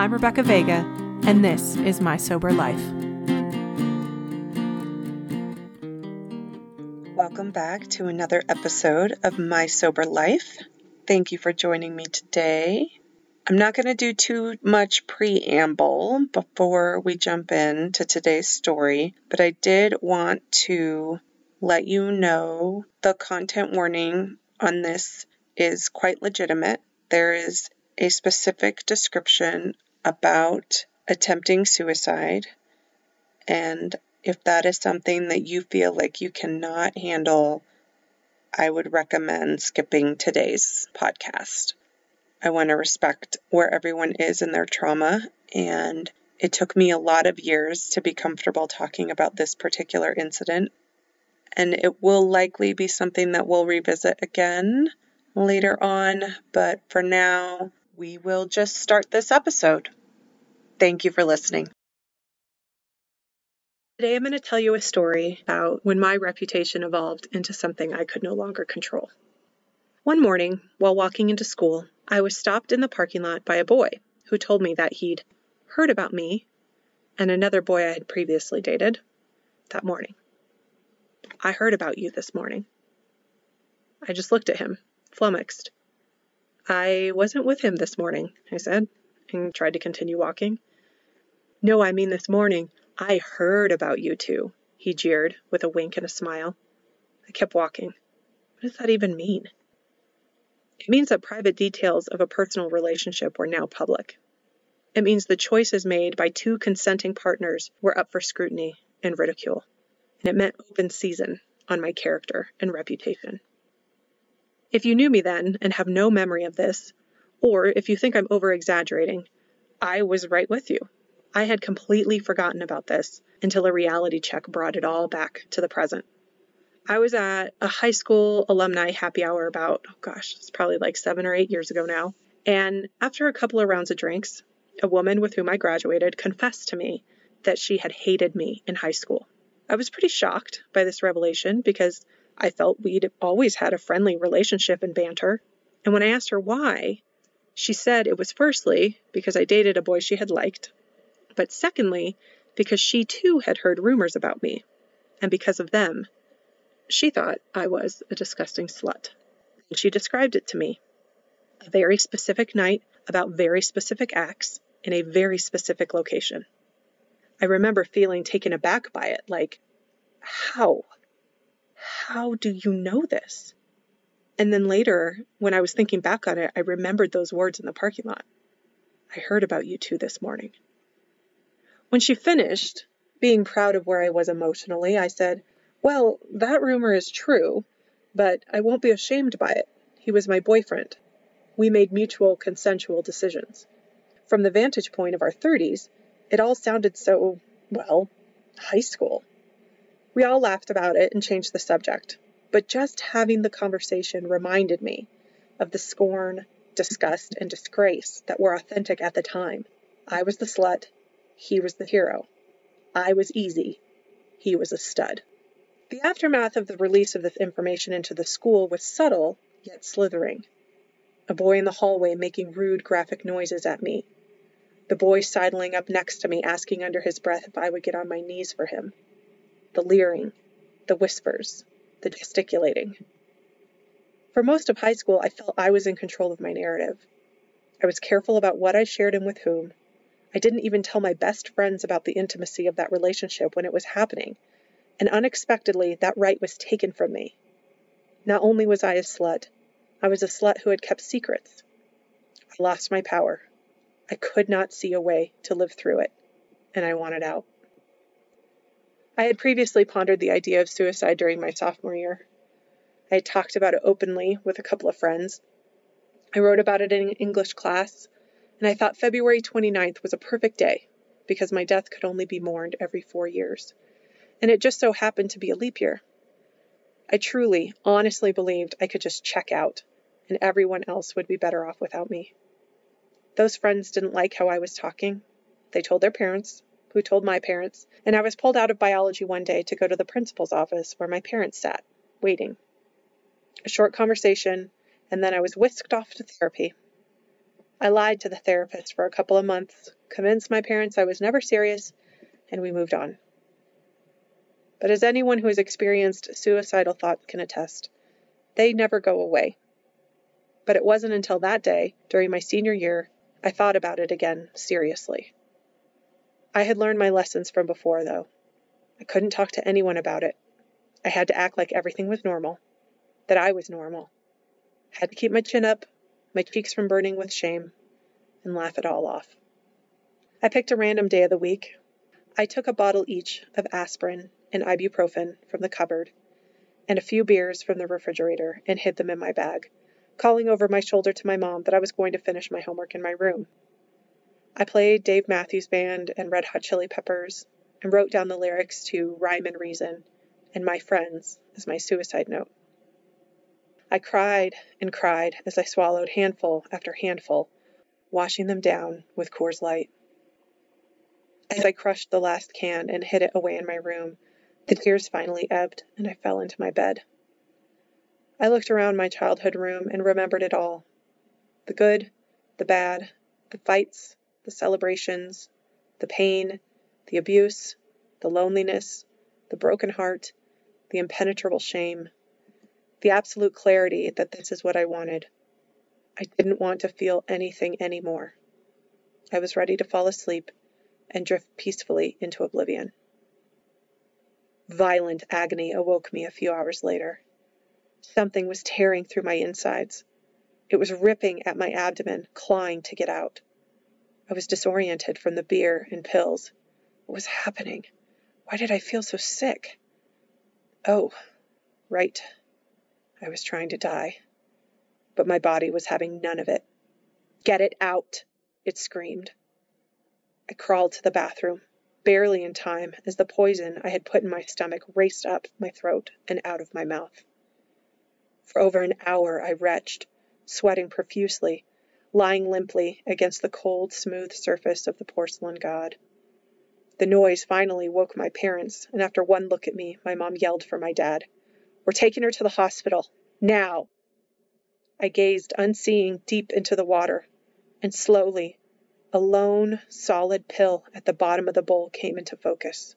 I'm Rebecca Vega, and this is My Sober Life. Welcome back to another episode of My Sober Life. Thank you for joining me today. I'm not going to do too much preamble before we jump into today's story, but I did want to let you know the content warning on this is quite legitimate. There is a specific description about attempting suicide, and if that is something that you feel like you cannot handle, I would recommend skipping today's podcast. I want to respect where everyone is in their trauma, and it took me a lot of years to be comfortable talking about this particular incident. And it will likely be something that we'll revisit again later on, but for now, we will just start this episode. Thank you for listening. Today, I'm going to tell you a story about when my reputation evolved into something I could no longer control. One morning, while walking into school, I was stopped in the parking lot by a boy who told me that he'd heard about me and another boy I had previously dated that morning. I heard about you this morning. I just looked at him, flummoxed. I wasn't with him this morning, I said, and tried to continue walking. No, I mean this morning. I heard about you two, he jeered with a wink and a smile. I kept walking. What does that even mean? It means that private details of a personal relationship were now public. It means the choices made by two consenting partners were up for scrutiny and ridicule. And it meant open season on my character and reputation. If you knew me then and have no memory of this, or if you think I'm over exaggerating, I was right with you. I had completely forgotten about this until a reality check brought it all back to the present. I was at a high school alumni happy hour about, oh gosh, it's probably like seven or eight years ago now. And after a couple of rounds of drinks, a woman with whom I graduated confessed to me that she had hated me in high school. I was pretty shocked by this revelation because I felt we'd always had a friendly relationship and banter. And when I asked her why, she said it was firstly because I dated a boy she had liked, but secondly because she too had heard rumors about me. And because of them, she thought I was a disgusting slut. And she described it to me. A very specific night, about very specific acts, in a very specific location. I remember feeling taken aback by it, like, how? How do you know this? And then later, when I was thinking back on it, I remembered those words in the parking lot. I heard about you two this morning. When she finished, being proud of where I was emotionally, I said, well, that rumor is true, but I won't be ashamed by it. He was my boyfriend. We made mutual consensual decisions. From the vantage point of our 30s, it all sounded so, well, high school. We all laughed about it and changed the subject, but just having the conversation reminded me of the scorn, disgust, and disgrace that were authentic at the time. I was the slut, he was the hero. I was easy, he was a stud. The aftermath of the release of this information into the school was subtle, yet slithering. A boy in the hallway making rude, graphic noises at me. The boy sidling up next to me asking under his breath if I would get on my knees for him. The leering, the whispers, the gesticulating. For most of high school, I felt I was in control of my narrative. I was careful about what I shared and with whom. I didn't even tell my best friends about the intimacy of that relationship when it was happening and unexpectedly that right was taken from me. Not only was I a slut, I was a slut who had kept secrets. I lost my power. I could not see a way to live through it, and I wanted out. I had previously pondered the idea of suicide during my sophomore year. I had talked about it openly with a couple of friends. I wrote about it in English class, and I thought February 29th was a perfect day because my death could only be mourned every four years and it just so happened to be a leap year. I truly, honestly believed I could just check out, and everyone else would be better off without me. Those friends didn't like how I was talking. They told their parents, who told my parents, and I was pulled out of biology one day to go to the principal's office where my parents sat, waiting. A short conversation, and then I was whisked off to therapy. I lied to the therapist for a couple of months, convinced my parents I was never serious, and we moved on. But as anyone who has experienced suicidal thoughts can attest, they never go away. But it wasn't until that day, during my senior year, I thought about it again seriously. I had learned my lessons from before, though. I couldn't talk to anyone about it. I had to act like everything was normal, that I was normal. I had to keep my chin up, my cheeks from burning with shame, and laugh it all off. I picked a random day of the week. I took a bottle each of aspirin and ibuprofen from the cupboard and a few beers from the refrigerator and hid them in my bag calling over my shoulder to my mom that I was going to finish my homework in my room. I played Dave Matthews Band and Red Hot Chili Peppers and wrote down the lyrics to Rhyme and Reason and My Friends as my suicide note. I cried and cried as I swallowed handful after handful, washing them down with Coors Light. As I crushed the last can and hid it away in my room, the tears finally ebbed and I fell into my bed. I looked around my childhood room and remembered it all the good, the bad, the fights, the celebrations, the pain, the abuse, the loneliness, the broken heart, the impenetrable shame, the absolute clarity that this is what I wanted. I didn't want to feel anything anymore. I was ready to fall asleep and drift peacefully into oblivion. Violent agony awoke me a few hours later. Something was tearing through my insides. It was ripping at my abdomen, clawing to get out. I was disoriented from the beer and pills. What was happening? Why did I feel so sick? Oh, right. I was trying to die. But my body was having none of it. Get it out, it screamed. I crawled to the bathroom, barely in time as the poison I had put in my stomach raced up my throat and out of my mouth. For over an hour I retched, sweating profusely, lying limply against the cold, smooth surface of the porcelain god. The noise finally woke my parents, and after one look at me, my mom yelled for my dad. We're taking her to the hospital. Now! I gazed unseeing deep into the water, and slowly, a lone, solid pill at the bottom of the bowl came into focus.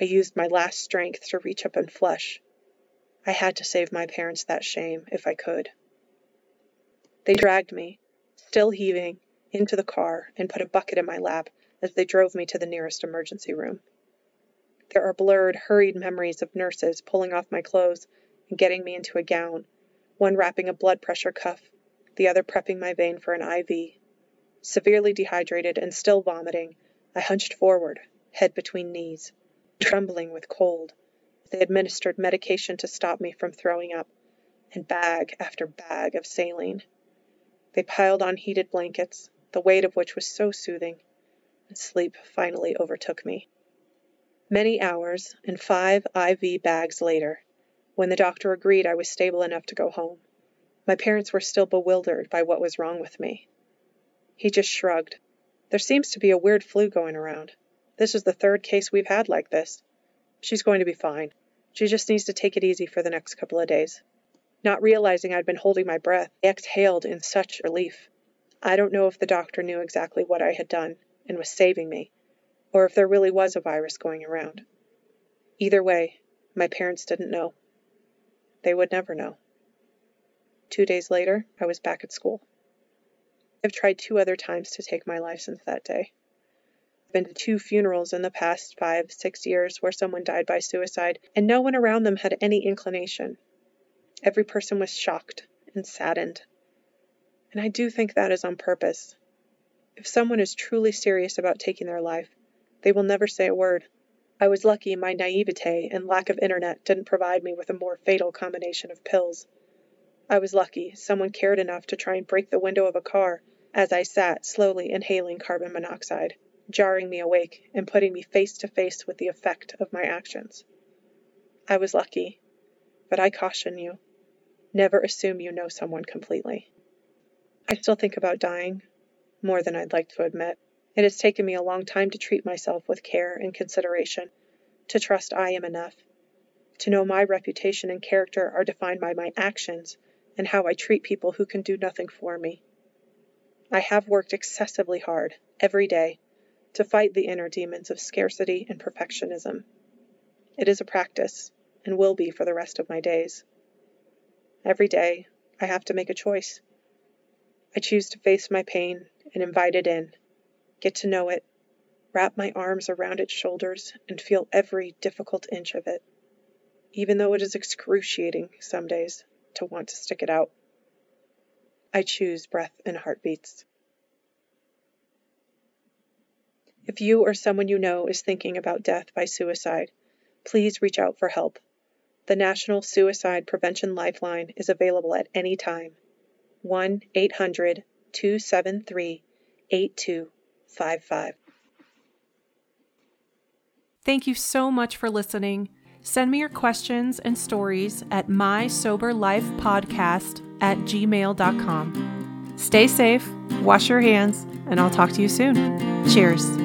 I used my last strength to reach up and flush, I had to save my parents that shame if I could. They dragged me, still heaving, into the car and put a bucket in my lap as they drove me to the nearest emergency room. There are blurred, hurried memories of nurses pulling off my clothes and getting me into a gown, one wrapping a blood pressure cuff, the other prepping my vein for an IV. Severely dehydrated and still vomiting, I hunched forward, head between knees, trembling with cold they administered medication to stop me from throwing up, and bag after bag of saline. They piled on heated blankets, the weight of which was so soothing, and sleep finally overtook me. Many hours and five IV bags later, when the doctor agreed I was stable enough to go home, my parents were still bewildered by what was wrong with me. He just shrugged. There seems to be a weird flu going around. This is the third case we've had like this. She's going to be fine. She just needs to take it easy for the next couple of days. Not realizing I'd been holding my breath, I exhaled in such relief. I don't know if the doctor knew exactly what I had done and was saving me, or if there really was a virus going around. Either way, my parents didn't know. They would never know. Two days later, I was back at school. I've tried two other times to take my life since that day I've been to two funerals in the past five, six years where someone died by suicide, and no one around them had any inclination. Every person was shocked and saddened. And I do think that is on purpose. If someone is truly serious about taking their life, they will never say a word. I was lucky my naivete and lack of internet didn't provide me with a more fatal combination of pills. I was lucky someone cared enough to try and break the window of a car as I sat slowly inhaling carbon monoxide jarring me awake and putting me face to face with the effect of my actions. I was lucky, but I caution you never assume you know someone completely. I still think about dying, more than I'd like to admit. It has taken me a long time to treat myself with care and consideration, to trust I am enough, to know my reputation and character are defined by my actions and how I treat people who can do nothing for me. I have worked excessively hard, every day, to fight the inner demons of scarcity and perfectionism. It is a practice, and will be for the rest of my days. Every day, I have to make a choice. I choose to face my pain and invite it in, get to know it, wrap my arms around its shoulders, and feel every difficult inch of it, even though it is excruciating some days to want to stick it out. I choose breath and heartbeats. If you or someone you know is thinking about death by suicide, please reach out for help. The National Suicide Prevention Lifeline is available at any time. 1 800 273 8255. Thank you so much for listening. Send me your questions and stories at mysoberlifepodcast at gmail.com. Stay safe, wash your hands, and I'll talk to you soon. Cheers.